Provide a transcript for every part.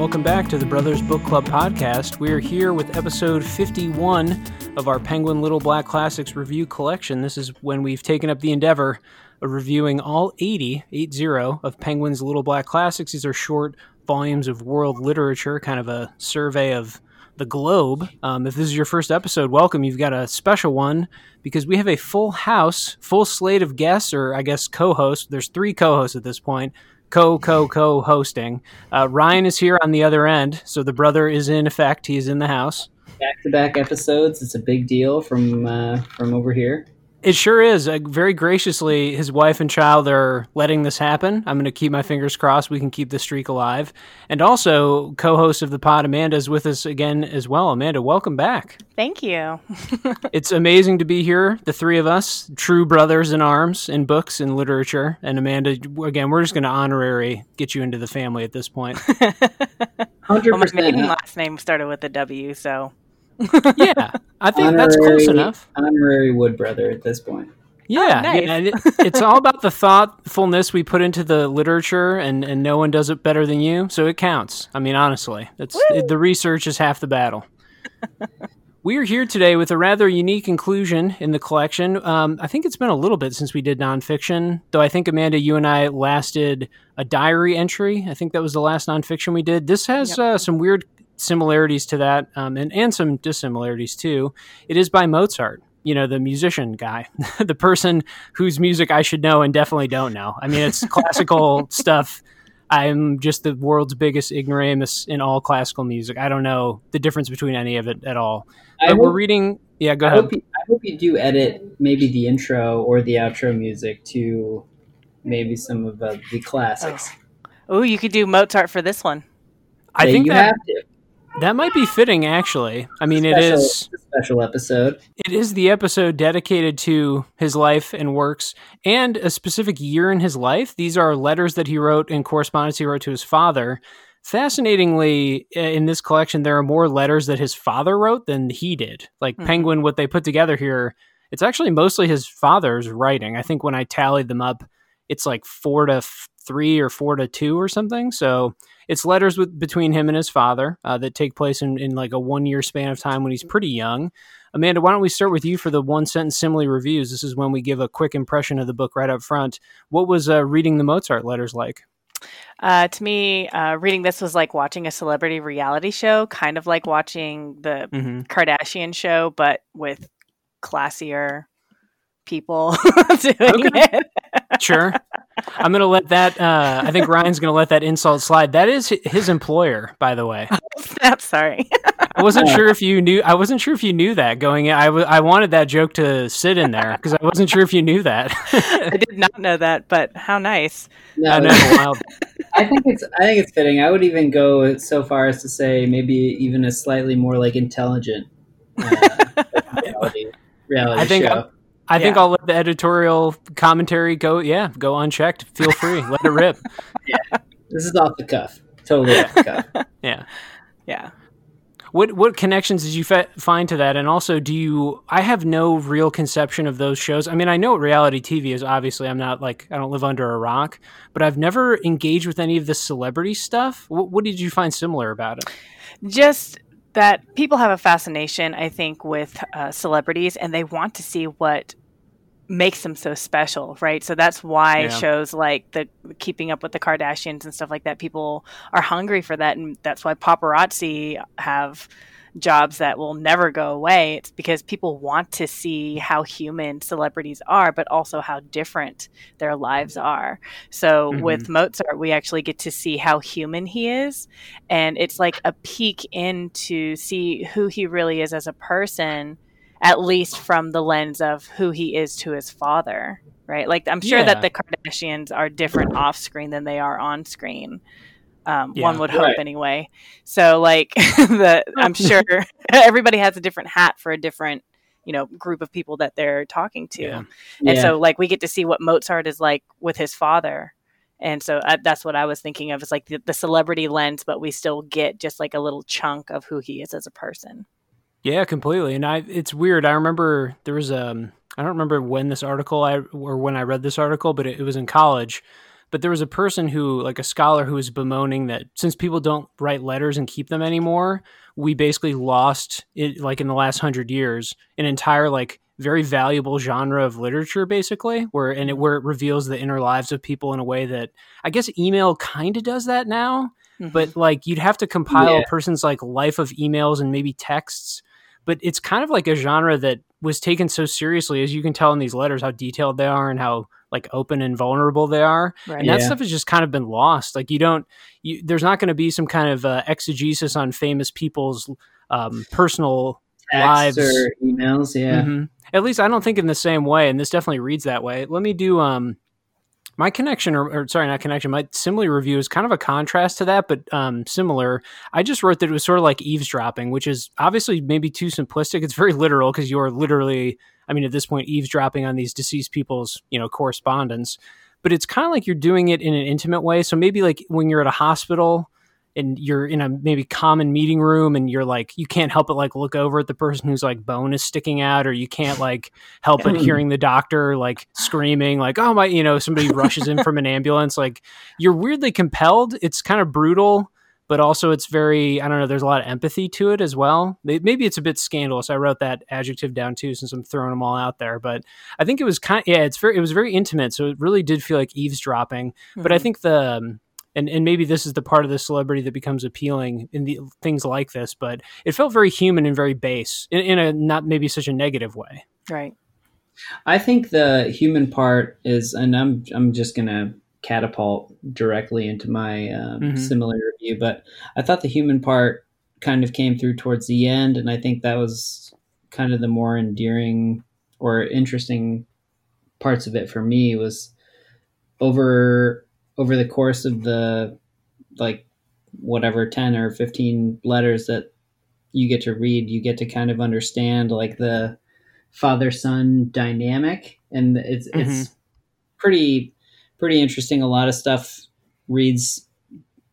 welcome back to the Brothers Book Club podcast. We're here with episode 51 of our Penguin Little Black Classics review collection. This is when we've taken up the endeavor of reviewing all 80, 80 of Penguin's Little Black Classics. These are short volumes of world literature, kind of a survey of the globe. Um, if this is your first episode, welcome. You've got a special one because we have a full house, full slate of guests, or I guess co hosts. There's three co hosts at this point co co co hosting. Uh, Ryan is here on the other end, so the brother is in effect. He is in the house. Back to back episodes. It's a big deal from uh, from over here. It sure is. Uh, very graciously, his wife and child are letting this happen. I'm going to keep my fingers crossed we can keep the streak alive. And also, co host of the pod, Amanda, is with us again as well. Amanda, welcome back. Thank you. it's amazing to be here, the three of us, true brothers in arms, in books, and literature. And Amanda, again, we're just going to honorary get you into the family at this point. 100%. Well, my maiden last name started with a W, so yeah, I think honorary, that's close enough. Honorary Wood brother at this point. Yeah, oh, nice. yeah it, it's all about the thoughtfulness we put into the literature, and, and no one does it better than you, so it counts. I mean, honestly, it's it, the research is half the battle. we are here today with a rather unique inclusion in the collection. Um, I think it's been a little bit since we did nonfiction, though. I think Amanda, you and I lasted a diary entry. I think that was the last nonfiction we did. This has yep. uh, some weird similarities to that, um, and and some dissimilarities too. It is by Mozart. You know, the musician guy, the person whose music I should know and definitely don't know. I mean, it's classical stuff. I'm just the world's biggest ignoramus in all classical music. I don't know the difference between any of it at all. But hope, we're reading. Yeah, go I ahead. Hope you, I hope you do edit maybe the intro or the outro music to maybe some of uh, the classics. Oh. oh, you could do Mozart for this one. I yeah, think you that, have to. That might be fitting, actually. I mean, special, it is a special episode. It is the episode dedicated to his life and works, and a specific year in his life. These are letters that he wrote in correspondence he wrote to his father. Fascinatingly, in this collection, there are more letters that his father wrote than he did. Like mm-hmm. Penguin, what they put together here, it's actually mostly his father's writing. I think when I tallied them up, it's like four to three or four to two or something. So it's letters with, between him and his father uh, that take place in, in like a one year span of time when he's pretty young. Amanda, why don't we start with you for the one sentence simile reviews? This is when we give a quick impression of the book right up front. What was uh, reading the Mozart letters like? Uh, to me, uh, reading this was like watching a celebrity reality show, kind of like watching the mm-hmm. Kardashian show, but with classier people doing okay. it. sure. I'm going to let that. Uh, I think Ryan's going to let that insult slide. That is his employer, by the way. Snap. Sorry. I wasn't sure if you knew. I wasn't sure if you knew that going in. I, w- I wanted that joke to sit in there because I wasn't sure if you knew that. I did not know that, but how nice. No, I know. Wild. I think it's. I think it's fitting. I would even go so far as to say maybe even a slightly more like intelligent uh, reality, reality I think show. I'm, I yeah. think I'll let the editorial commentary go. Yeah, go unchecked. Feel free. let it rip. Yeah, this is off the cuff. Totally off the cuff. yeah, yeah. What what connections did you fa- find to that? And also, do you? I have no real conception of those shows. I mean, I know what reality TV is. Obviously, I'm not like I don't live under a rock, but I've never engaged with any of the celebrity stuff. What, what did you find similar about it? Just that people have a fascination, I think, with uh, celebrities, and they want to see what makes them so special, right? So that's why yeah. shows like the Keeping Up with the Kardashians and stuff like that, people are hungry for that, and that's why paparazzi have jobs that will never go away. It's because people want to see how human celebrities are, but also how different their lives are. So mm-hmm. with Mozart, we actually get to see how human he is, and it's like a peek into see who he really is as a person at least from the lens of who he is to his father, right? Like I'm sure yeah. that the Kardashians are different off screen than they are on screen. Um, yeah, one would hope right. anyway. So like the I'm sure everybody has a different hat for a different you know group of people that they're talking to yeah. and yeah. so like we get to see what mozart is like with his father and so uh, that's what i was thinking of is like the, the, celebrity lens but we still get just like a little chunk of who he is as a person yeah, completely. And I, it's weird. I remember there was um, I don't remember when this article I or when I read this article, but it, it was in college. but there was a person who, like a scholar, who was bemoaning that since people don't write letters and keep them anymore, we basically lost it, like in the last hundred years, an entire like very valuable genre of literature, basically, where and it where it reveals the inner lives of people in a way that I guess email kind of does that now. Mm-hmm. But like you'd have to compile yeah. a person's like life of emails and maybe texts but it's kind of like a genre that was taken so seriously as you can tell in these letters how detailed they are and how like open and vulnerable they are right. and that yeah. stuff has just kind of been lost like you don't you, there's not going to be some kind of uh, exegesis on famous people's um, personal Text lives or emails yeah mm-hmm. at least i don't think in the same way and this definitely reads that way let me do um my connection or, or, sorry not connection my simile review is kind of a contrast to that but um, similar. I just wrote that it was sort of like eavesdropping which is obviously maybe too simplistic. It's very literal because you're literally i mean at this point eavesdropping on these deceased people's you know correspondence. But it's kind of like you're doing it in an intimate way. So maybe like when you're at a hospital and you're in a maybe common meeting room and you're like you can't help but like look over at the person who's like bone is sticking out or you can't like help but hearing the doctor like screaming like oh my you know somebody rushes in from an ambulance like you're weirdly compelled it's kind of brutal but also it's very i don't know there's a lot of empathy to it as well maybe it's a bit scandalous i wrote that adjective down too since i'm throwing them all out there but i think it was kind of, yeah it's very it was very intimate so it really did feel like eavesdropping mm-hmm. but i mm-hmm. think the um, and and maybe this is the part of the celebrity that becomes appealing in the things like this but it felt very human and very base in, in a not maybe such a negative way right i think the human part is and i'm i'm just gonna catapult directly into my um, mm-hmm. simile review but i thought the human part kind of came through towards the end and i think that was kind of the more endearing or interesting parts of it for me was over over the course of the like whatever 10 or 15 letters that you get to read you get to kind of understand like the father son dynamic and it's mm-hmm. it's pretty pretty interesting a lot of stuff reads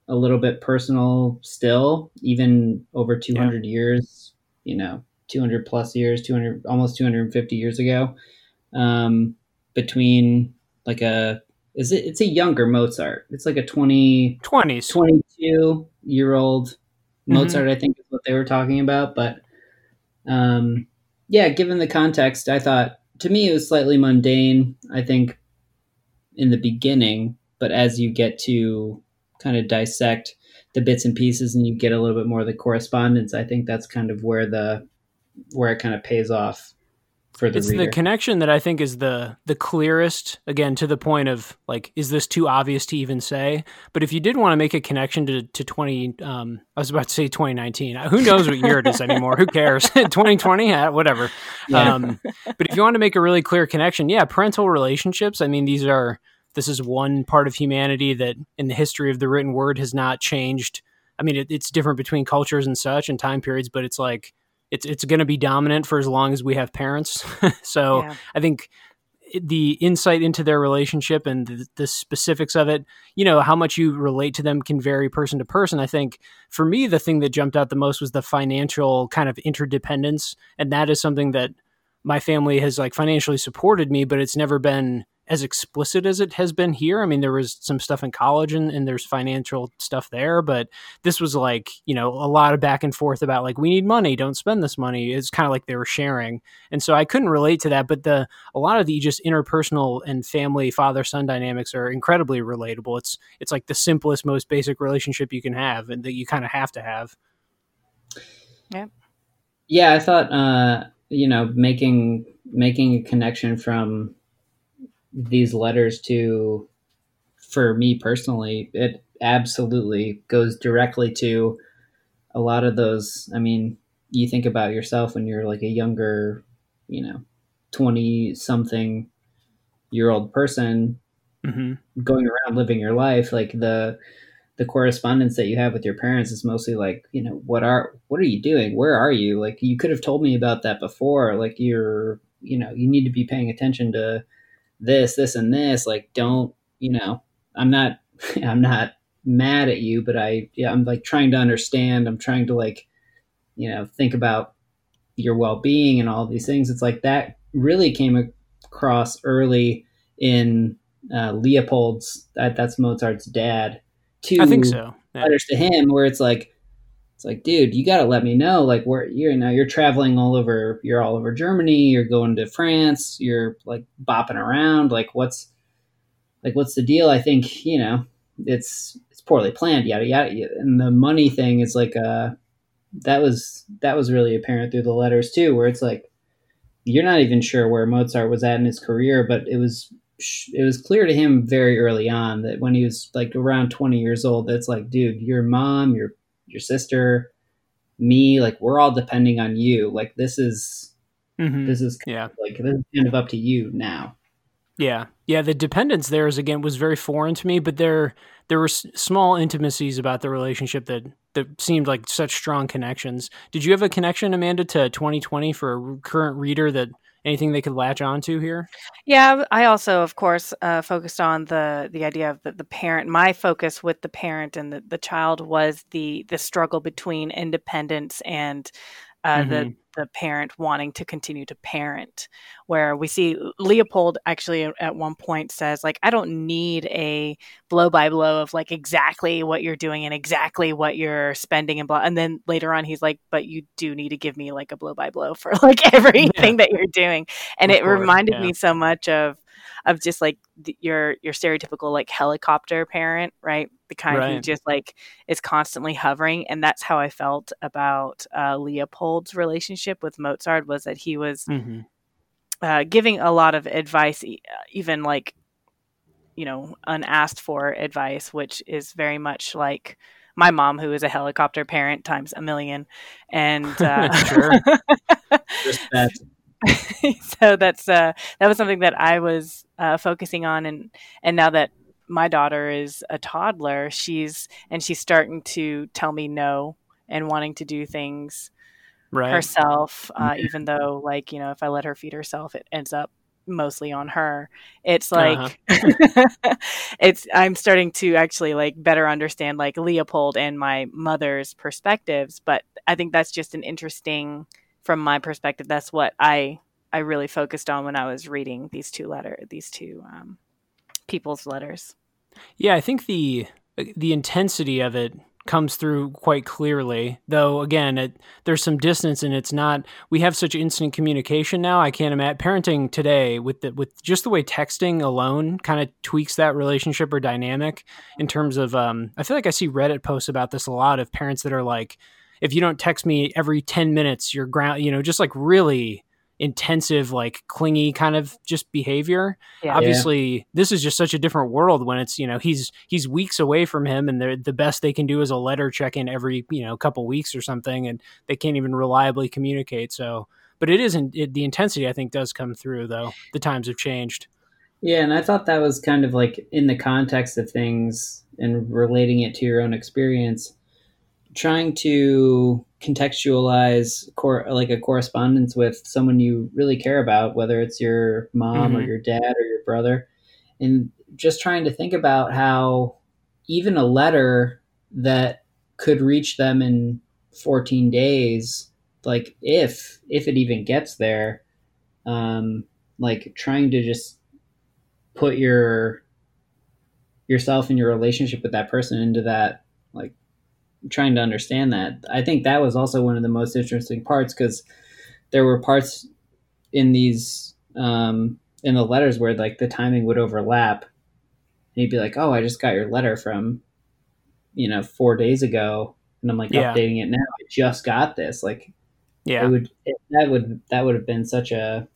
a little bit personal still even over 200 yeah. years you know 200 plus years 200 almost 250 years ago um, between like a is it it's a younger Mozart. It's like a 20 20s 22 year old mm-hmm. Mozart. I think is what they were talking about, but um yeah, given the context, I thought to me it was slightly mundane, I think in the beginning, but as you get to kind of dissect the bits and pieces and you get a little bit more of the correspondence, I think that's kind of where the where it kind of pays off for the it's reader. the connection that I think is the the clearest. Again, to the point of like, is this too obvious to even say? But if you did want to make a connection to to twenty, um, I was about to say twenty nineteen. Who knows what year it is anymore? Who cares? Twenty twenty, whatever. Yeah. Um, but if you want to make a really clear connection, yeah, parental relationships. I mean, these are this is one part of humanity that in the history of the written word has not changed. I mean, it, it's different between cultures and such and time periods, but it's like it's it's going to be dominant for as long as we have parents. so yeah. I think the insight into their relationship and the, the, specifics of it, you know, how much you relate to them can vary person to person. I think for me, the thing that jumped out the most was the financial kind of interdependence. And that is something that my family has like financially supported me, but it's never been as explicit as it has been here. I mean, there was some stuff in college and, and there's financial stuff there, but this was like, you know, a lot of back and forth about like, we need money, don't spend this money. It's kind of like they were sharing. And so I couldn't relate to that, but the, a lot of the just interpersonal and family father son dynamics are incredibly relatable. It's, it's like the simplest, most basic relationship you can have and that you kind of have to have. Yeah. Yeah. I thought, uh, you know, making, making a connection from these letters to for me personally it absolutely goes directly to a lot of those i mean you think about yourself when you're like a younger you know 20 something year old person mm-hmm. going around living your life like the the correspondence that you have with your parents is mostly like you know what are what are you doing where are you like you could have told me about that before like you're you know you need to be paying attention to this, this, and this. Like, don't, you know, I'm not, I'm not mad at you, but I, yeah, I'm like trying to understand. I'm trying to like, you know, think about your well being and all these things. It's like that really came across early in uh, Leopold's that, that's Mozart's dad. To I think so. Yeah. Letters to him where it's like it's like, dude, you got to let me know. Like, where you're now, you're traveling all over. You're all over Germany. You're going to France. You're like bopping around. Like, what's like, what's the deal? I think you know, it's it's poorly planned. Yada yada. And the money thing is like, uh, that was that was really apparent through the letters too, where it's like, you're not even sure where Mozart was at in his career, but it was it was clear to him very early on that when he was like around 20 years old, that's like, dude, your mom, your your sister, me, like we're all depending on you. Like this is mm-hmm. this is yeah like this is kind of up to you now. Yeah, yeah. The dependence there is again was very foreign to me, but there there were small intimacies about the relationship that that seemed like such strong connections. Did you have a connection, Amanda, to 2020 for a current reader that anything they could latch onto here? Yeah, I also, of course, uh, focused on the the idea of the, the parent. My focus with the parent and the, the child was the the struggle between independence and uh, mm-hmm. the the parent wanting to continue to parent where we see leopold actually at one point says like i don't need a blow by blow of like exactly what you're doing and exactly what you're spending and blah and then later on he's like but you do need to give me like a blow by blow for like everything yeah. that you're doing and of it course, reminded yeah. me so much of of just like your your stereotypical like helicopter parent, right? The kind right. who just like is constantly hovering, and that's how I felt about uh, Leopold's relationship with Mozart. Was that he was mm-hmm. uh, giving a lot of advice, even like you know unasked for advice, which is very much like my mom, who is a helicopter parent times a million, and uh, so that's uh, that was something that I was uh, focusing on, and and now that my daughter is a toddler, she's and she's starting to tell me no and wanting to do things right. herself, uh, mm-hmm. even though like you know if I let her feed herself, it ends up mostly on her. It's like uh-huh. it's I'm starting to actually like better understand like Leopold and my mother's perspectives, but I think that's just an interesting from my perspective, that's what I I really focused on when I was reading these two letter these two um, people's letters. Yeah, I think the the intensity of it comes through quite clearly. Though again, it, there's some distance, and it's not. We have such instant communication now. I can't imagine parenting today with the, with just the way texting alone kind of tweaks that relationship or dynamic in terms of. Um, I feel like I see Reddit posts about this a lot of parents that are like, if you don't text me every 10 minutes, you're ground, you know, just like really intensive, like clingy kind of just behavior. Yeah. Obviously, yeah. this is just such a different world when it's, you know, he's, he's weeks away from him and the best they can do is a letter check in every, you know, couple weeks or something. And they can't even reliably communicate. So, but it isn't, it, the intensity I think does come through though. The times have changed. Yeah. And I thought that was kind of like in the context of things and relating it to your own experience trying to contextualize cor- like a correspondence with someone you really care about, whether it's your mom mm-hmm. or your dad or your brother, and just trying to think about how even a letter that could reach them in 14 days, like if if it even gets there, um, like trying to just put your yourself and your relationship with that person into that trying to understand that. I think that was also one of the most interesting parts because there were parts in these um, in the letters where like the timing would overlap. And he'd be like, "Oh, I just got your letter from, you know, four days ago," and I'm like yeah. updating it now. I just got this. Like, yeah, it would it, that would that would have been such a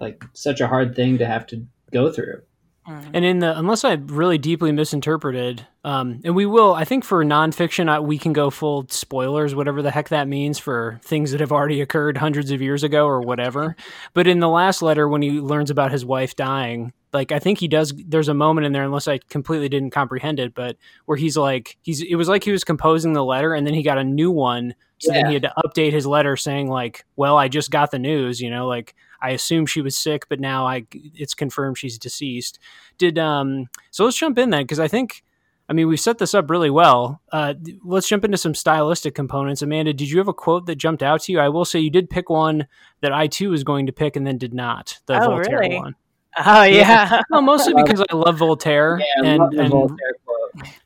like such a hard thing to have to go through. And in the unless I really deeply misinterpreted, um, and we will, I think for nonfiction, I, we can go full spoilers, whatever the heck that means for things that have already occurred hundreds of years ago or whatever. But in the last letter, when he learns about his wife dying, like I think he does. There's a moment in there, unless I completely didn't comprehend it, but where he's like, he's it was like he was composing the letter, and then he got a new one, so yeah. then he had to update his letter saying like, well, I just got the news, you know, like I assume she was sick, but now I it's confirmed she's deceased. Did um so let's jump in then because I think I mean we've set this up really well. Uh, let's jump into some stylistic components. Amanda, did you have a quote that jumped out to you? I will say you did pick one that I too was going to pick and then did not. The oh, Voltaire really? one. Oh yeah. well, mostly because I love Voltaire yeah, and, love and, Voltaire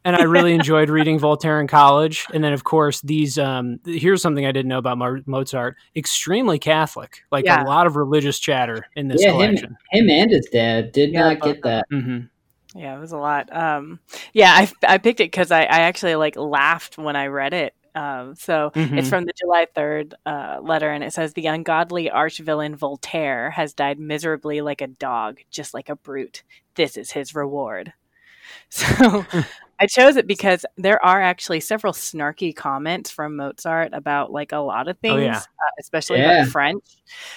and I really enjoyed reading Voltaire in college. And then, of course, these um, here's something I didn't know about Mozart: extremely Catholic, like yeah. a lot of religious chatter in this yeah, collection. Him, him and his dad did yeah, not get that. Mm-hmm. Yeah, it was a lot. Um, yeah, I, I picked it because I, I actually like laughed when I read it. Um, so mm-hmm. it's from the July 3rd uh, letter, and it says The ungodly arch villain Voltaire has died miserably like a dog, just like a brute. This is his reward. So I chose it because there are actually several snarky comments from Mozart about like a lot of things, oh, yeah. uh, especially yeah. about French.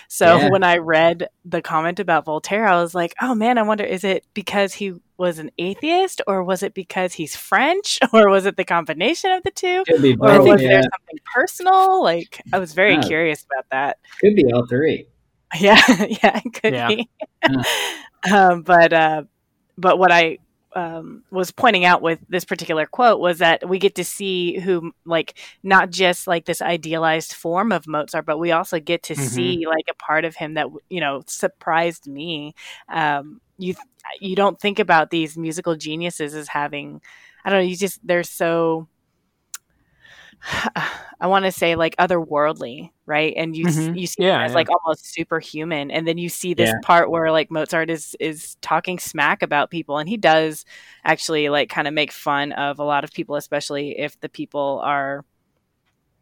So yeah. when I read the comment about Voltaire, I was like, oh man, I wonder is it because he was an atheist or was it because he's French or was it the combination of the two? or was there something personal? Like I was very curious about that. Could be all three. Yeah, yeah, it could be. um, but uh, but what I um, was pointing out with this particular quote was that we get to see who like not just like this idealized form of Mozart, but we also get to mm-hmm. see like a part of him that you know surprised me. Um, you you don't think about these musical geniuses as having I don't know. You just they're so I want to say like otherworldly, right? And you mm-hmm. you see yeah, as yeah. like almost superhuman, and then you see this yeah. part where like Mozart is is talking smack about people, and he does actually like kind of make fun of a lot of people, especially if the people are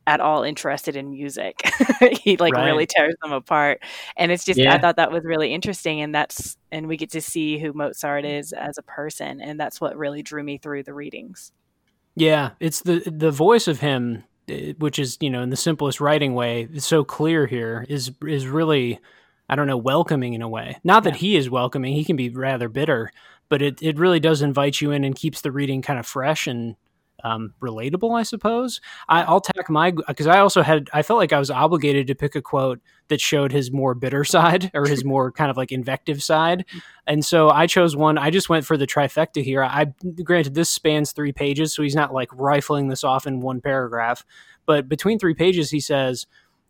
at all interested in music. he like right. really tears them apart, and it's just I thought that was really interesting, and that's and we get to see who Mozart is as a person, and that's what really drew me through the readings. Yeah, it's the the voice of him, eh, which is you know in the simplest writing way, is so clear here. Is is really, I don't know, welcoming in a way. Not that yeah. he is welcoming; he can be rather bitter, but it it really does invite you in and keeps the reading kind of fresh and um, relatable, I suppose. I, will tack my because I also had I felt like I was obligated to pick a quote that showed his more bitter side or his more kind of like invective side, and so I chose one. I just went for the trifecta here. I granted this spans three pages, so he's not like rifling this off in one paragraph, but between three pages, he says.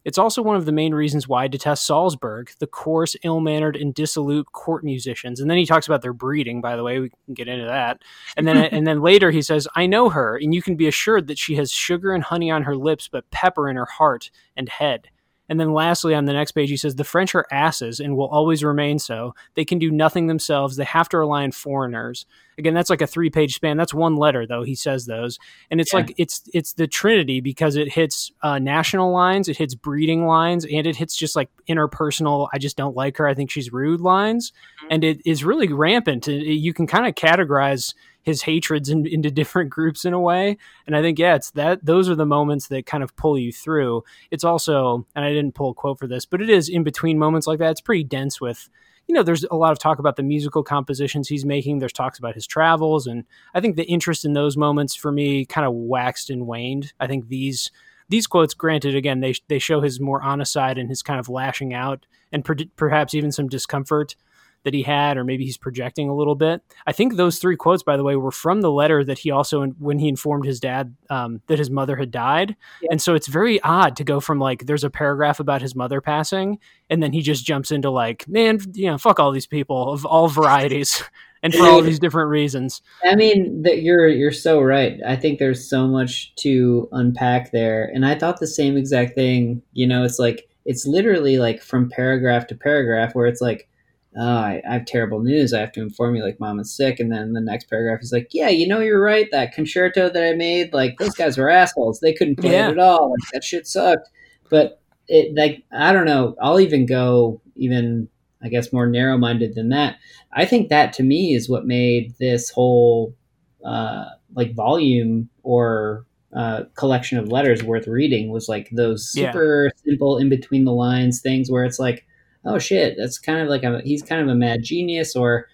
It's also one of the main reasons why I detest Salzburg, the coarse, ill mannered, and dissolute court musicians. And then he talks about their breeding, by the way. We can get into that. And then and then later he says, I know her, and you can be assured that she has sugar and honey on her lips, but pepper in her heart and head. And then lastly, on the next page, he says, The French are asses and will always remain so. They can do nothing themselves. They have to rely on foreigners. Again, that's like a three page span. That's one letter, though. He says those. And it's yeah. like, it's it's the trinity because it hits uh, national lines, it hits breeding lines, and it hits just like interpersonal, I just don't like her. I think she's rude lines. Mm-hmm. And it is really rampant. You can kind of categorize his hatreds in, into different groups in a way. And I think, yeah, it's that those are the moments that kind of pull you through. It's also, and I didn't pull a quote for this, but it is in between moments like that. It's pretty dense with, you know, there's a lot of talk about the musical compositions he's making. There's talks about his travels. And I think the interest in those moments for me kind of waxed and waned. I think these, these quotes, granted, again, they, they show his more honest side and his kind of lashing out and per- perhaps even some discomfort that he had, or maybe he's projecting a little bit. I think those three quotes, by the way, were from the letter that he also, when he informed his dad um, that his mother had died. Yeah. And so it's very odd to go from like, there's a paragraph about his mother passing, and then he just jumps into like, man, you know, fuck all these people of all varieties. and for all these different reasons. I mean, that you're you're so right. I think there's so much to unpack there, and I thought the same exact thing. You know, it's like it's literally like from paragraph to paragraph where it's like oh, I, I, have terrible news. I have to inform you, like, mom is sick. And then the next paragraph is like, yeah, you know, you're right. That concerto that I made, like, those guys were assholes. They couldn't play yeah. it at all. Like, that shit sucked. But it, like, I don't know. I'll even go even, I guess, more narrow minded than that. I think that to me is what made this whole, uh, like, volume or uh, collection of letters worth reading was like those super yeah. simple in between the lines things where it's like oh shit, that's kind of like a he's kind of a mad genius, or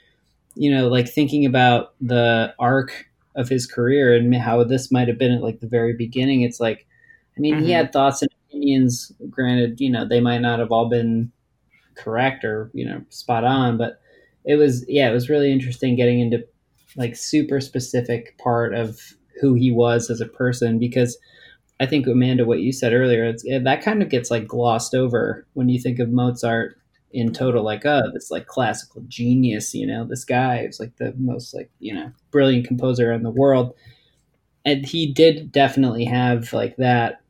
you know, like thinking about the arc of his career and how this might have been at like the very beginning. It's like, I mean, mm-hmm. he had thoughts and opinions. Granted, you know, they might not have all been correct or you know spot on, but it was yeah, it was really interesting getting into like super specific part of who he was as a person because I think Amanda, what you said earlier, that kind of gets like glossed over when you think of Mozart in total like oh this like classical genius you know? This guy is like the most like you know brilliant composer in the world. And he did definitely have like that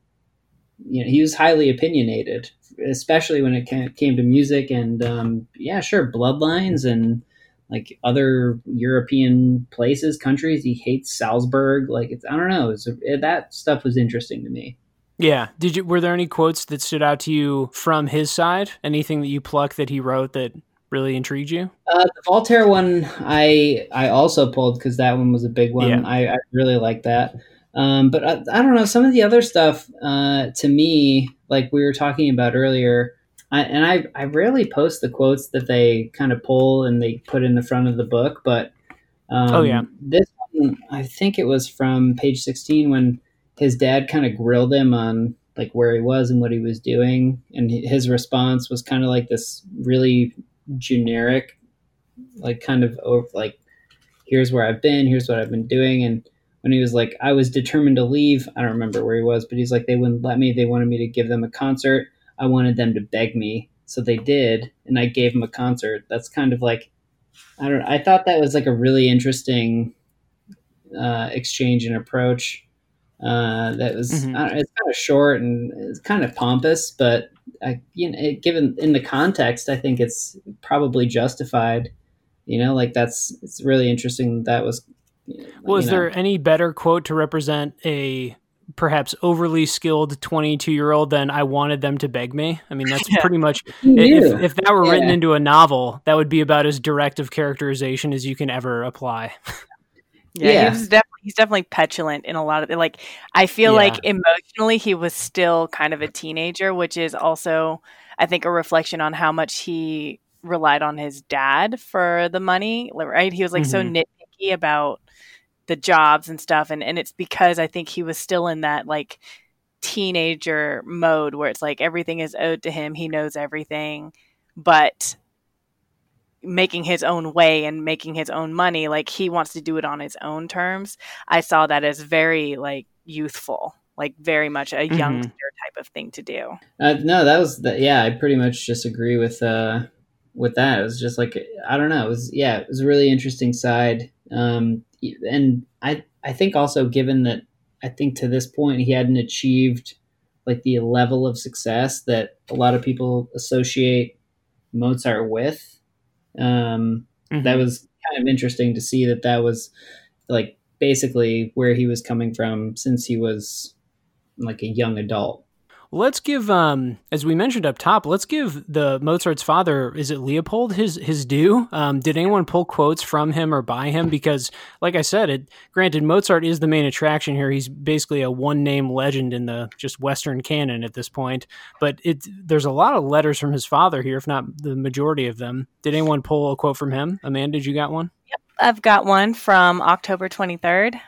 you know he was highly opinionated especially when it came to music and um, yeah sure bloodlines and like other european places countries he hates salzburg like it's i don't know it it, that stuff was interesting to me yeah. Did you were there any quotes that stood out to you from his side? Anything that you plucked that he wrote that really intrigued you? Uh, the Voltaire one, I I also pulled because that one was a big one. Yeah. I, I really like that. Um, but I, I, don't know some of the other stuff. Uh, to me, like we were talking about earlier, I, and I I rarely post the quotes that they kind of pull and they put in the front of the book. But um, oh yeah, this one I think it was from page sixteen when his dad kind of grilled him on like where he was and what he was doing and his response was kind of like this really generic like kind of over, like here's where i've been here's what i've been doing and when he was like i was determined to leave i don't remember where he was but he's like they wouldn't let me they wanted me to give them a concert i wanted them to beg me so they did and i gave them a concert that's kind of like i don't i thought that was like a really interesting uh, exchange and approach uh, that was mm-hmm. know, it's kind of short and it's kind of pompous, but I, you know, it, given in the context, I think it's probably justified. You know, like that's it's really interesting. That was. well, is know. there any better quote to represent a perhaps overly skilled 22 year old than I wanted them to beg me. I mean, that's yeah. pretty much, if, if, that were yeah. written into a novel, that would be about as direct of characterization as you can ever apply. Yeah, yeah. He was definitely he's definitely petulant in a lot of like I feel yeah. like emotionally he was still kind of a teenager, which is also I think a reflection on how much he relied on his dad for the money, right? He was like mm-hmm. so nitpicky about the jobs and stuff. And and it's because I think he was still in that like teenager mode where it's like everything is owed to him, he knows everything, but making his own way and making his own money like he wants to do it on his own terms. I saw that as very like youthful like very much a mm-hmm. youngster type of thing to do. Uh, no that was the, yeah i pretty much just agree with uh with that. It was just like i don't know. It was yeah it was a really interesting side. Um and i i think also given that i think to this point he hadn't achieved like the level of success that a lot of people associate mozart with um, mm-hmm. That was kind of interesting to see that that was like basically where he was coming from since he was like a young adult. Let's give, um, as we mentioned up top, let's give the Mozart's father, is it Leopold, his his due? Um, did anyone pull quotes from him or by him? Because, like I said, it granted Mozart is the main attraction here. He's basically a one name legend in the just Western canon at this point. But it there's a lot of letters from his father here, if not the majority of them. Did anyone pull a quote from him? Amanda, did you got one? Yep, I've got one from October 23rd,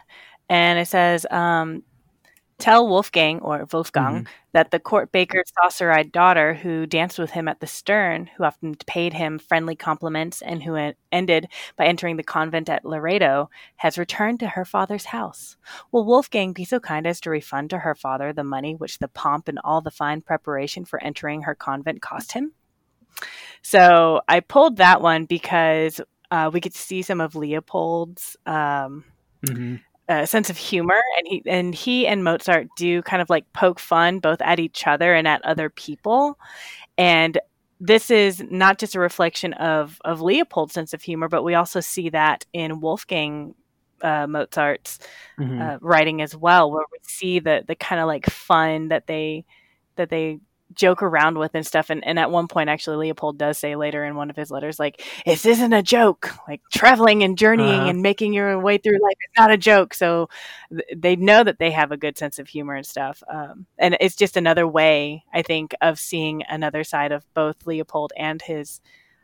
and it says. Um, Tell Wolfgang or Wolfgang mm-hmm. that the court baker's saucer-eyed daughter, who danced with him at the stern, who often paid him friendly compliments, and who ended by entering the convent at Loreto, has returned to her father's house. Will Wolfgang be so kind as to refund to her father the money which the pomp and all the fine preparation for entering her convent cost him? So I pulled that one because uh, we could see some of Leopold's um, mm-hmm a sense of humor and he and he and Mozart do kind of like poke fun both at each other and at other people and this is not just a reflection of of Leopold's sense of humor but we also see that in Wolfgang uh, Mozart's mm-hmm. uh, writing as well where we see the the kind of like fun that they that they joke around with and stuff. And, and at one point, actually, Leopold does say later in one of his letters, like, this isn't a joke. Like, traveling and journeying uh-huh. and making your way through life is not a joke. So th- they know that they have a good sense of humor and stuff. Um, and it's just another way, I think, of seeing another side of both Leopold and his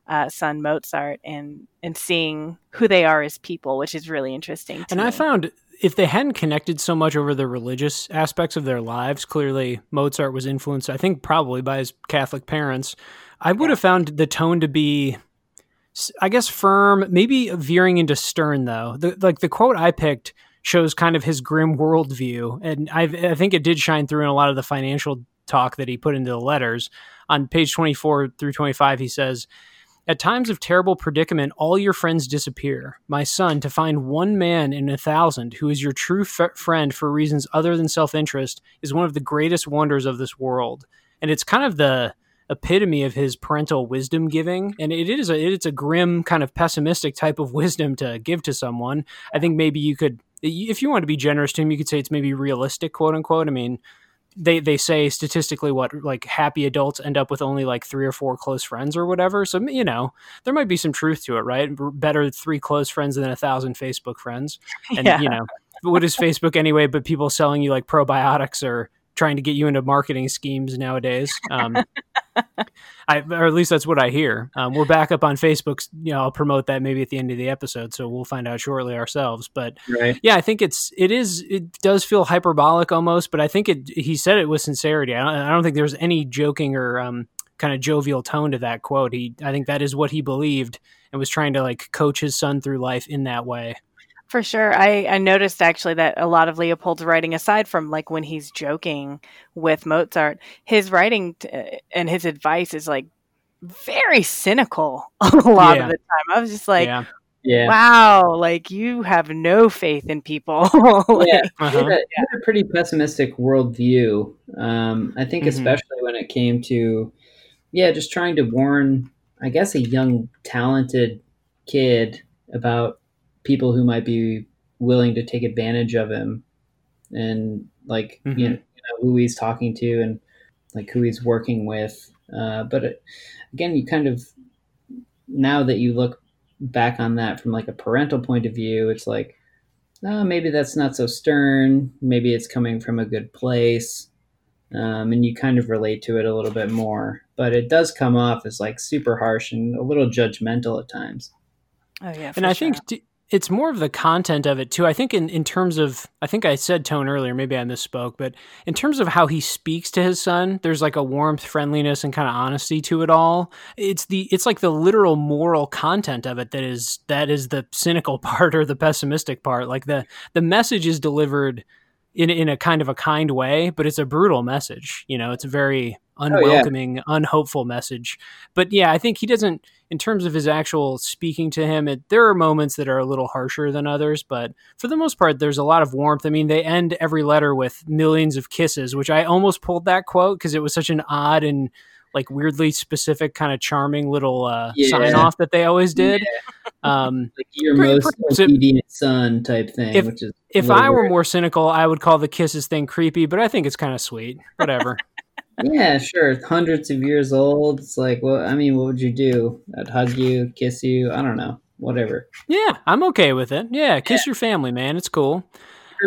uh, son Mozart and and seeing who they are as people, which is really interesting. and me. I found if they hadn't connected so much over the religious aspects of their lives, clearly Mozart was influenced, I think, probably by his Catholic parents. I would have found the tone to be, I guess, firm, maybe veering into stern, though. The, like the quote I picked shows kind of his grim worldview, and I, I think it did shine through in a lot of the financial talk that he put into the letters. On page 24 through 25, he says, at times of terrible predicament, all your friends disappear. My son, to find one man in a thousand who is your true f- friend for reasons other than self interest is one of the greatest wonders of this world. And it's kind of the epitome of his parental wisdom giving. And it is a, it's a grim, kind of pessimistic type of wisdom to give to someone. I think maybe you could, if you want to be generous to him, you could say it's maybe realistic, quote unquote. I mean, they they say statistically what like happy adults end up with only like three or four close friends or whatever so you know there might be some truth to it right better three close friends than a thousand facebook friends and yeah. you know what is facebook anyway but people selling you like probiotics or trying to get you into marketing schemes nowadays. Um, I, or at least that's what I hear. Um, we're back up on Facebook. You know, I'll promote that maybe at the end of the episode, so we'll find out shortly ourselves. But right. yeah, I think it's it is it does feel hyperbolic almost, but I think it he said it with sincerity. I don't, I don't think there's any joking or um, kind of jovial tone to that quote. He I think that is what he believed and was trying to like coach his son through life in that way. For sure. I, I noticed actually that a lot of Leopold's writing, aside from like when he's joking with Mozart, his writing t- uh, and his advice is like very cynical a lot yeah. of the time. I was just like, yeah. Yeah. Wow, like you have no faith in people. like, yeah, uh-huh. a, he had a pretty pessimistic worldview. Um, I think, mm-hmm. especially when it came to, yeah, just trying to warn, I guess, a young, talented kid about people who might be willing to take advantage of him and like mm-hmm. you, know, you, know, who he's talking to and like who he's working with. Uh, but it, again you kind of now that you look back on that from like a parental point of view it's like oh, maybe that's not so stern. Maybe it's coming from a good place. Um, and you kind of relate to it a little bit more. But it does come off as like super harsh and a little judgmental at times. Oh yeah and i sure. think it's more of the content of it too. I think in, in terms of I think I said tone earlier, maybe I misspoke, but in terms of how he speaks to his son, there's like a warmth, friendliness, and kind of honesty to it all. It's the it's like the literal moral content of it that is that is the cynical part or the pessimistic part. Like the the message is delivered in in a kind of a kind way, but it's a brutal message. You know, it's a very unwelcoming, oh, yeah. unhopeful message. But yeah, I think he doesn't in terms of his actual speaking to him, it, there are moments that are a little harsher than others, but for the most part, there's a lot of warmth. I mean, they end every letter with millions of kisses, which I almost pulled that quote because it was such an odd and like weirdly specific, kind of charming little uh, yeah. sign off that they always did. Yeah. Um, like your pretty, most pretty, obedient son type thing. If, if I were more cynical, I would call the kisses thing creepy, but I think it's kind of sweet. Whatever. Yeah, sure. Hundreds of years old. It's like, well, I mean, what would you do? I'd hug you, kiss you. I don't know. Whatever. Yeah, I'm okay with it. Yeah, kiss yeah. your family, man. It's cool.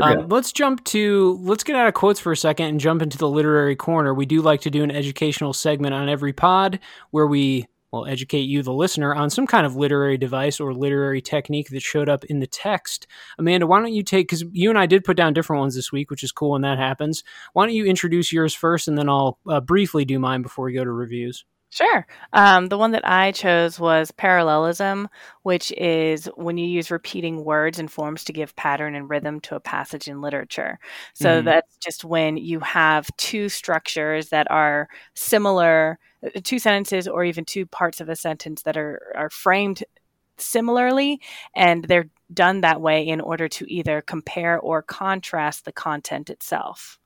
Um, let's jump to let's get out of quotes for a second and jump into the literary corner. We do like to do an educational segment on every pod where we will educate you, the listener, on some kind of literary device or literary technique that showed up in the text. Amanda, why don't you take, because you and I did put down different ones this week, which is cool when that happens. Why don't you introduce yours first, and then I'll uh, briefly do mine before we go to reviews. Sure. Um, the one that I chose was parallelism, which is when you use repeating words and forms to give pattern and rhythm to a passage in literature. So mm. that's just when you have two structures that are similar, uh, two sentences or even two parts of a sentence that are, are framed similarly, and they're done that way in order to either compare or contrast the content itself.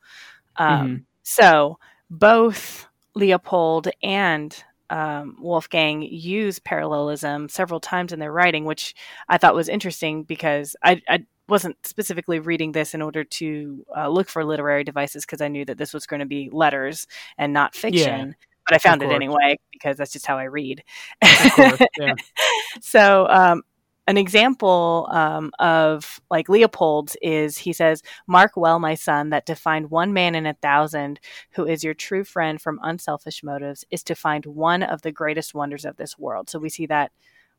Um, mm-hmm. So both Leopold and um, Wolfgang use parallelism several times in their writing, which I thought was interesting because I, I wasn't specifically reading this in order to uh, look for literary devices because I knew that this was going to be letters and not fiction. Yeah, but I found it anyway because that's just how I read. Course, yeah. so um, an example um, of like Leopold's is he says, Mark well, my son, that to find one man in a thousand who is your true friend from unselfish motives is to find one of the greatest wonders of this world. So we see that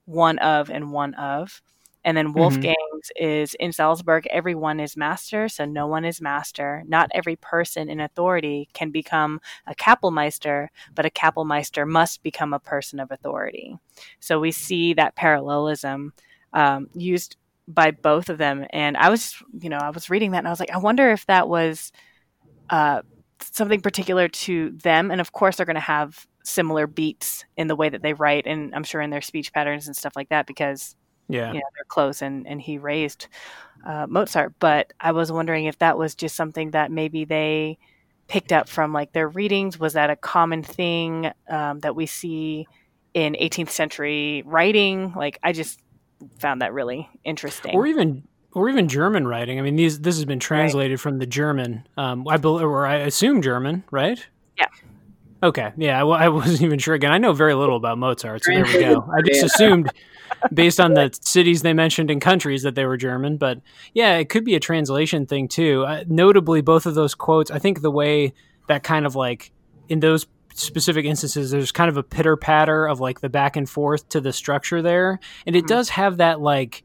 one of and one of. And then mm-hmm. Wolfgang's mm-hmm. is in Salzburg, everyone is master, so no one is master. Not every person in authority can become a Kapellmeister, but a Kapellmeister must become a person of authority. So we see that parallelism um, used by both of them. And I was, you know, I was reading that and I was like, I wonder if that was uh, something particular to them, and of course they're going to have similar beats in the way that they write, and I'm sure in their speech patterns and stuff like that because yeah, you know, they're close, and and he raised uh, Mozart. But I was wondering if that was just something that maybe they picked up from like their readings. Was that a common thing um, that we see in 18th century writing? Like I just found that really interesting. Or even or even German writing. I mean, these this has been translated right. from the German. Um, I believe, or I assume German, right? Yeah. Okay. Yeah. Well, I wasn't even sure. Again, I know very little about Mozart, so there we go. I just assumed, based on the cities they mentioned and countries, that they were German. But yeah, it could be a translation thing too. Uh, notably, both of those quotes. I think the way that kind of like in those specific instances there's kind of a pitter patter of like the back and forth to the structure there and it mm-hmm. does have that like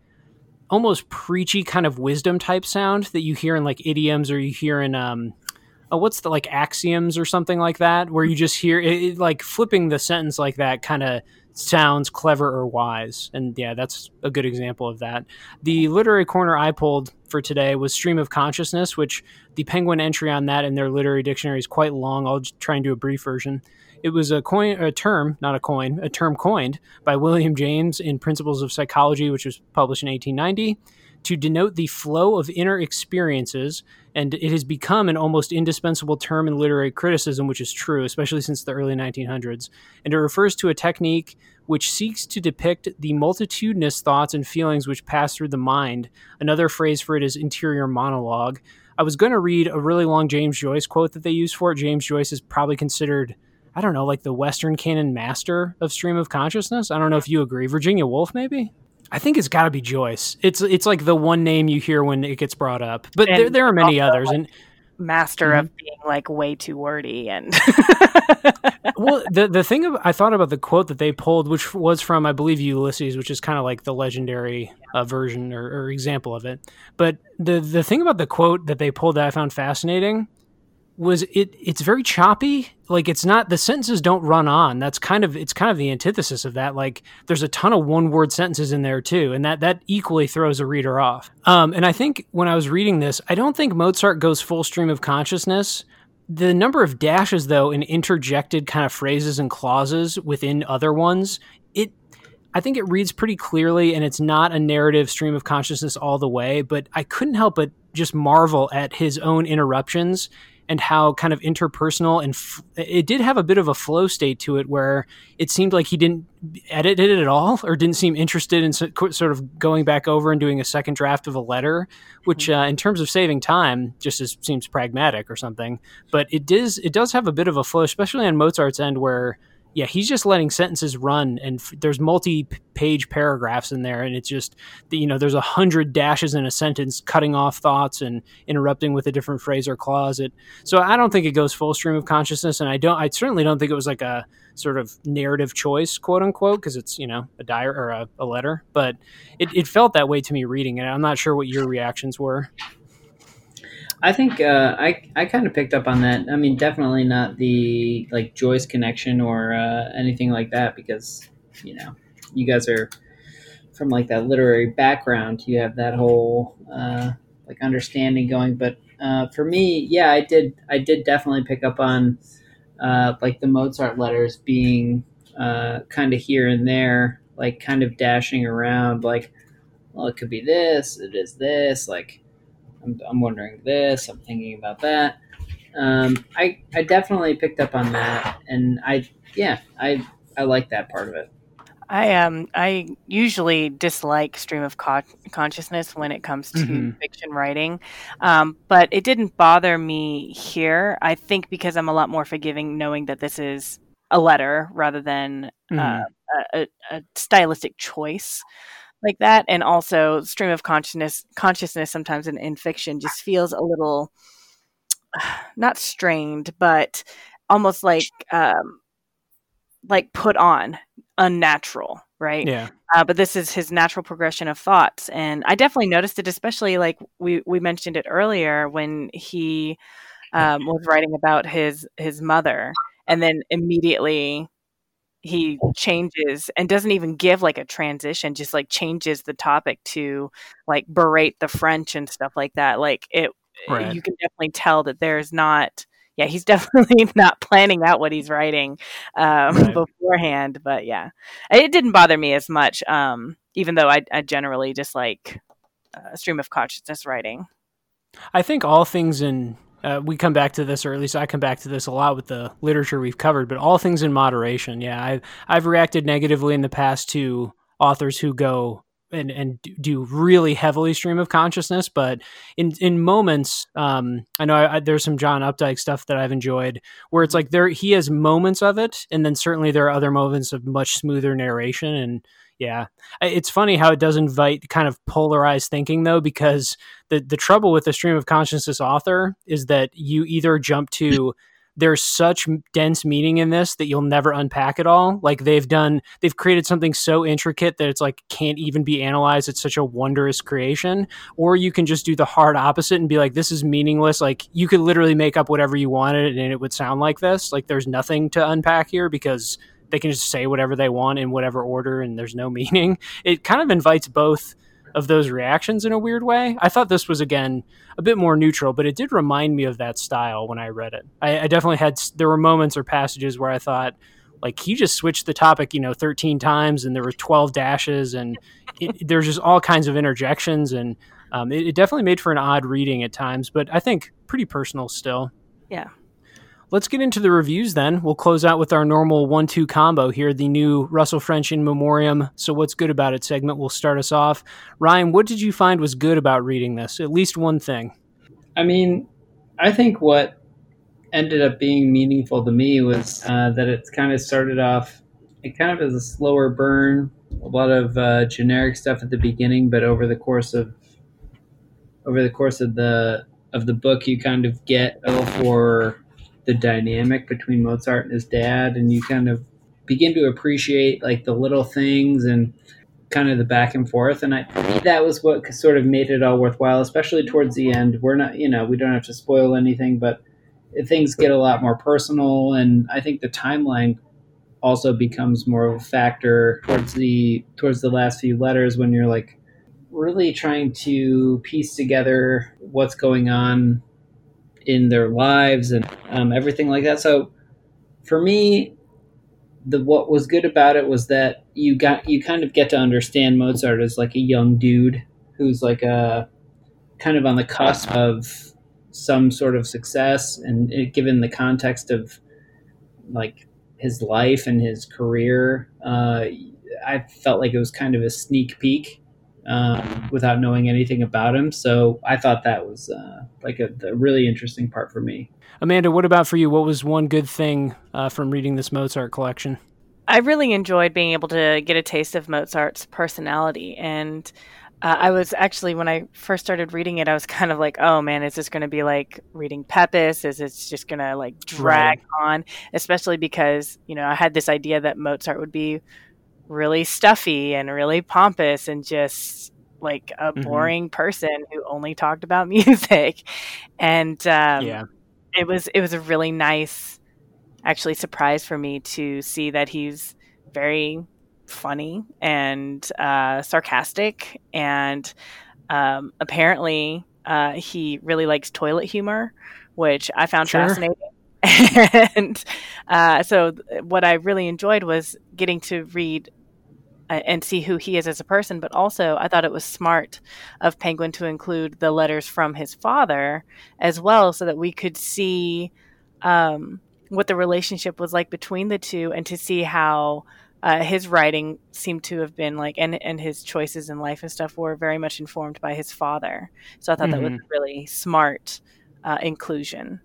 almost preachy kind of wisdom type sound that you hear in like idioms or you hear in um oh, what's the like axioms or something like that where you just hear it, it like flipping the sentence like that kind of sounds clever or wise. And yeah that's a good example of that. The literary corner i pulled for today was stream of consciousness which the penguin entry on that in their literary dictionary is quite long. I'll try and do a brief version. It was a coin, a term, not a coin, a term coined by William James in Principles of Psychology, which was published in 1890, to denote the flow of inner experiences, and it has become an almost indispensable term in literary criticism, which is true, especially since the early 1900s. And it refers to a technique which seeks to depict the multitudinous thoughts and feelings which pass through the mind. Another phrase for it is interior monologue. I was going to read a really long James Joyce quote that they use for it. James Joyce is probably considered I don't know, like the Western canon master of stream of consciousness. I don't know if you agree. Virginia Woolf, maybe. I think it's got to be Joyce. It's it's like the one name you hear when it gets brought up, but there, there are many others. and master mm-hmm. of being like way too wordy and well the the thing of, I thought about the quote that they pulled which was from I believe Ulysses which is kind of like the legendary uh, version or, or, example of it but the the thing about the quote that they pulled that I found fascinating was it it's very choppy. Like it's not the sentences don't run on. That's kind of it's kind of the antithesis of that. Like there's a ton of one word sentences in there too and that that equally throws a reader off. Um, and i think when i was reading this i don't think mozart goes full stream of consciousness. The number of dashes though in interjected kind of phrases and clauses within other ones it I think it reads pretty clearly and it's not a narrative stream of consciousness all the way, but I couldn't help but just marvel at his own interruptions and how kind of interpersonal and f- it did have a bit of a flow state to it where it seemed like he didn't edit it at all or didn't seem interested in sort of going back over and doing a second draft of a letter which mm-hmm. uh, in terms of saving time just as, seems pragmatic or something but it does it does have a bit of a flow especially on mozart's end where yeah, he's just letting sentences run, and f- there's multi-page paragraphs in there, and it's just you know there's a hundred dashes in a sentence, cutting off thoughts and interrupting with a different phrase or clause. It so I don't think it goes full stream of consciousness, and I don't I certainly don't think it was like a sort of narrative choice, quote unquote, because it's you know a diary or a, a letter, but it, it felt that way to me reading it. I'm not sure what your reactions were. I think uh, I I kind of picked up on that. I mean, definitely not the like Joyce connection or uh, anything like that because you know you guys are from like that literary background. You have that whole uh, like understanding going. But uh, for me, yeah, I did I did definitely pick up on uh, like the Mozart letters being uh, kind of here and there, like kind of dashing around, like well, it could be this, it is this, like I'm, I'm wondering this. I'm thinking about that. Um, I I definitely picked up on that, and I yeah I I like that part of it. I um I usually dislike stream of co- consciousness when it comes to mm-hmm. fiction writing, um, but it didn't bother me here. I think because I'm a lot more forgiving, knowing that this is a letter rather than mm-hmm. uh, a, a, stylistic choice like that. And also stream of consciousness consciousness sometimes in, in fiction just feels a little not strained but almost like um like put on unnatural right? Yeah. Uh, but this is his natural progression of thoughts. And i definitely noticed it especially like we we mentioned it earlier when he um, was writing about his his mother and then immediately he changes and doesn't even give like a transition just like changes the topic to like berate the french and stuff like that like it right. you can definitely tell that there's not yeah, he's definitely not planning out what he's writing um, right. beforehand. But yeah, it didn't bother me as much, um, even though I, I generally dislike uh, stream of consciousness writing. I think all things in uh, we come back to this, or at least I come back to this a lot with the literature we've covered. But all things in moderation. Yeah, I've I've reacted negatively in the past to authors who go and and do really heavily stream of consciousness. But in in moments, um, I know I, I, there's some John Updike stuff that I've enjoyed where it's like there he has moments of it, and then certainly there are other moments of much smoother narration. And yeah, it's funny how it does invite kind of polarized thinking though, because the the trouble with the stream of consciousness author is that you either jump to mm-hmm. there's such dense meaning in this that you'll never unpack it all. Like they've done, they've created something so intricate that it's like can't even be analyzed. It's such a wondrous creation. Or you can just do the hard opposite and be like, this is meaningless. Like you could literally make up whatever you wanted and it would sound like this. Like there's nothing to unpack here because they can just say whatever they want in whatever order and there's no meaning. It kind of invites both of those reactions in a weird way. I thought this was again a bit more neutral, but it did remind me of that style when I read it. I, I definitely had there were moments or passages where I thought like he just switched the topic, you know, 13 times and there were 12 dashes and there's just all kinds of interjections and um, it, it definitely made for an odd reading at times, but I think pretty personal still. Yeah. Let's get into the reviews then. We'll close out with our normal one two combo here, the new Russell French in Memoriam. So, what's good about it segment will start us off. Ryan, what did you find was good about reading this? At least one thing. I mean, I think what ended up being meaningful to me was uh, that it kind of started off, it kind of is a slower burn, a lot of uh, generic stuff at the beginning, but over the course of over the course of the of the book, you kind of get for the dynamic between Mozart and his dad, and you kind of begin to appreciate like the little things and kind of the back and forth. And I that was what sort of made it all worthwhile, especially towards the end. We're not, you know, we don't have to spoil anything, but things get a lot more personal, and I think the timeline also becomes more of a factor towards the towards the last few letters when you're like really trying to piece together what's going on in their lives and um, everything like that. So for me, the what was good about it was that you got you kind of get to understand Mozart as like a young dude who's like a kind of on the cusp of some sort of success, and it, given the context of like his life and his career, uh, I felt like it was kind of a sneak peek um, without knowing anything about him. So I thought that was uh, like a, a, really interesting part for me. Amanda, what about for you? What was one good thing uh, from reading this Mozart collection? I really enjoyed being able to get a taste of Mozart's personality. And uh, I was actually, when I first started reading it, I was kind of like, oh man, is this going to be like reading Pepys? Is it just going to like drag right. on? Especially because, you know, I had this idea that Mozart would be really stuffy and really pompous and just like a mm-hmm. boring person who only talked about music. And um, yeah, it was it was a really nice, actually, surprise for me to see that he's very funny and uh, sarcastic, and um, apparently uh, he really likes toilet humor, which I found sure. fascinating. and uh, so, what I really enjoyed was getting to read and see who he is as a person, but also I thought it was smart of Penguin to include the letters from his father as well, so that we could see um, what the relationship was like between the two, and to see how uh, his writing seemed to have been like, and and his choices in life and stuff were very much informed by his father. So I thought mm-hmm. that was really smart uh, inclusion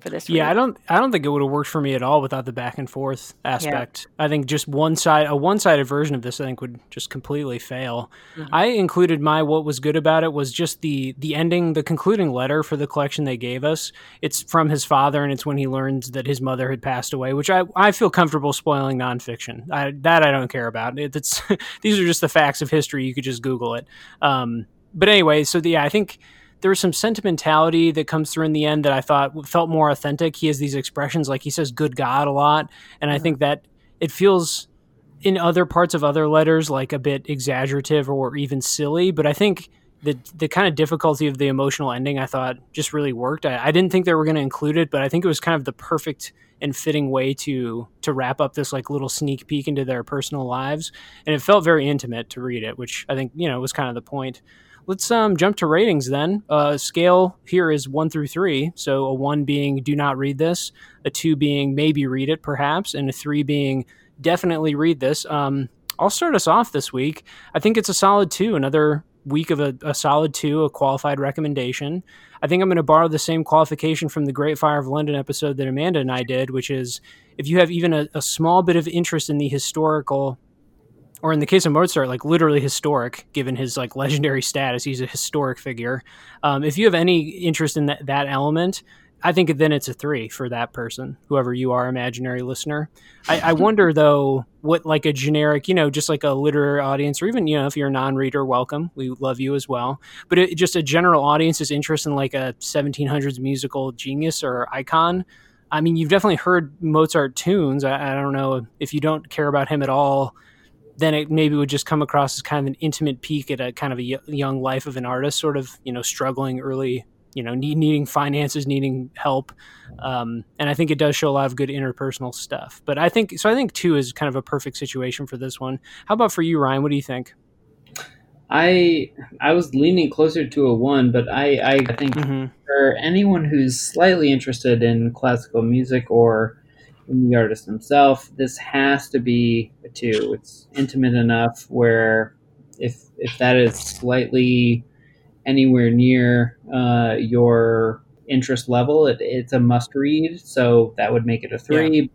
for this. Yeah, I don't I don't think it would have worked for me at all without the back and forth aspect. Yeah. I think just one side a one sided version of this I think would just completely fail. Mm-hmm. I included my what was good about it was just the the ending, the concluding letter for the collection they gave us. It's from his father and it's when he learns that his mother had passed away, which I, I feel comfortable spoiling nonfiction. I, that I don't care about. It, it's these are just the facts of history. You could just Google it. Um, but anyway, so the, yeah, I think there was some sentimentality that comes through in the end that I thought felt more authentic. He has these expressions like he says "good God" a lot, and I think that it feels in other parts of other letters like a bit exaggerative or even silly. But I think the the kind of difficulty of the emotional ending I thought just really worked. I, I didn't think they were going to include it, but I think it was kind of the perfect and fitting way to to wrap up this like little sneak peek into their personal lives, and it felt very intimate to read it, which I think you know was kind of the point. Let's um, jump to ratings then. Uh, scale here is one through three. So a one being do not read this, a two being maybe read it perhaps, and a three being definitely read this. Um, I'll start us off this week. I think it's a solid two. Another week of a, a solid two, a qualified recommendation. I think I'm going to borrow the same qualification from the Great Fire of London episode that Amanda and I did, which is if you have even a, a small bit of interest in the historical or in the case of Mozart, like literally historic, given his like legendary status, he's a historic figure. Um, if you have any interest in that, that element, I think then it's a three for that person, whoever you are, imaginary listener. I, I, wonder though, what like a generic, you know, just like a literary audience, or even you know, if you're a non-reader, welcome, we love you as well. But it, just a general audience's interest in like a 1700s musical genius or icon. I mean, you've definitely heard Mozart tunes. I, I don't know if you don't care about him at all. Then it maybe would just come across as kind of an intimate peek at a kind of a young life of an artist, sort of you know struggling early you know need, needing finances needing help. Um, and i think it does show a lot of good interpersonal stuff. But i think so i think two is kind of a perfect situation for this one. How about for you ryan? What do you think? I i was leaning closer to a one but i i think mm-hmm. for anyone who's slightly interested in classical music or in the artist himself this has to be a two it's intimate enough where if if that is slightly anywhere near uh, your interest level, it, it's a must read. So that would make it a three. Yeah.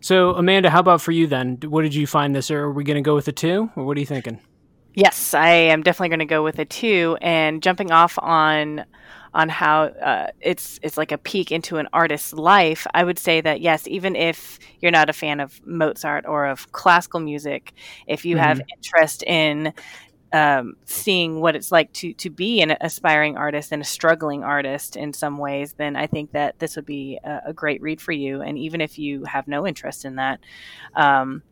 So, Amanda, how about for you then? What did you find this? Or are we going to go with a two, or what are you thinking? Yes, I am definitely going to go with a two. And jumping off on on how uh, it's it's like a peek into an artist's life, I would say that yes, even if you're not a fan of Mozart or of classical music, if you mm-hmm. have interest in um, seeing what it's like to to be an aspiring artist and a struggling artist in some ways, then I think that this would be a, a great read for you. And even if you have no interest in that, um,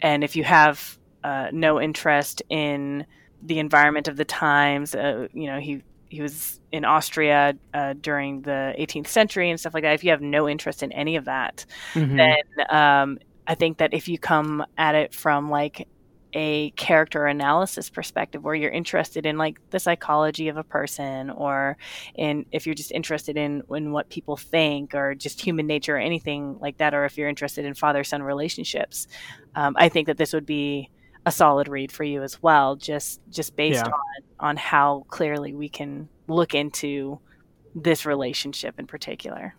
and if you have uh, no interest in the environment of the times, uh, you know, he he was in Austria uh, during the 18th century and stuff like that. If you have no interest in any of that, mm-hmm. then um, I think that if you come at it from like a character analysis perspective where you're interested in like the psychology of a person or in if you're just interested in in what people think or just human nature or anything like that or if you're interested in father son relationships um, i think that this would be a solid read for you as well just just based yeah. on on how clearly we can look into this relationship in particular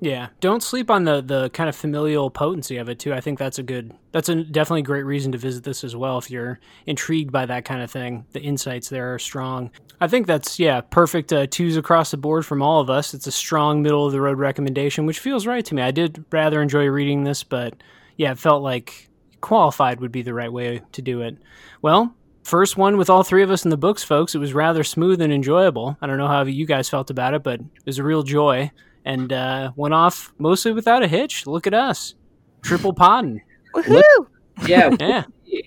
yeah, don't sleep on the the kind of familial potency of it too. I think that's a good that's a definitely a great reason to visit this as well if you're intrigued by that kind of thing. The insights there are strong. I think that's yeah, perfect uh, twos across the board from all of us. It's a strong middle of the road recommendation, which feels right to me. I did rather enjoy reading this, but yeah, it felt like qualified would be the right way to do it. Well, first one with all three of us in the books, folks. It was rather smooth and enjoyable. I don't know how you guys felt about it, but it was a real joy and uh, went off mostly without a hitch. Look at us, triple podding. Woohoo! Yeah, yeah.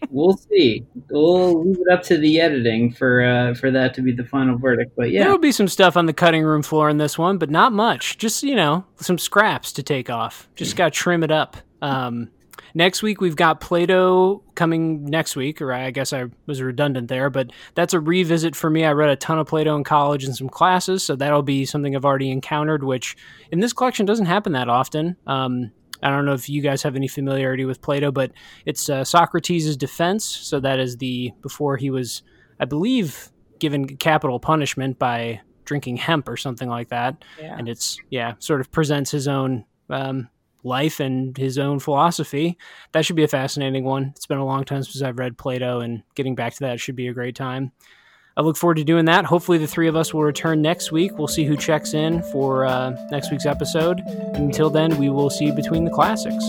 We'll see. We'll leave it up to the editing for uh, for that to be the final verdict. But yeah, there will be some stuff on the cutting room floor in this one, but not much. Just you know, some scraps to take off. Just got to trim it up. Um, Next week we've got Plato coming next week, or I guess I was redundant there, but that's a revisit for me. I read a ton of Plato in college and some classes, so that'll be something I've already encountered, which in this collection doesn't happen that often. Um, I don't know if you guys have any familiarity with Plato, but it's uh, Socrates' defense. So that is the before he was, I believe, given capital punishment by drinking hemp or something like that. Yeah. And it's yeah, sort of presents his own um, life and his own philosophy. That should be a fascinating one. It's been a long time since I've read Plato, and getting back to that should be a great time. I look forward to doing that. Hopefully, the three of us will return next week. We'll see who checks in for uh, next week's episode. And until then, we will see you between the classics.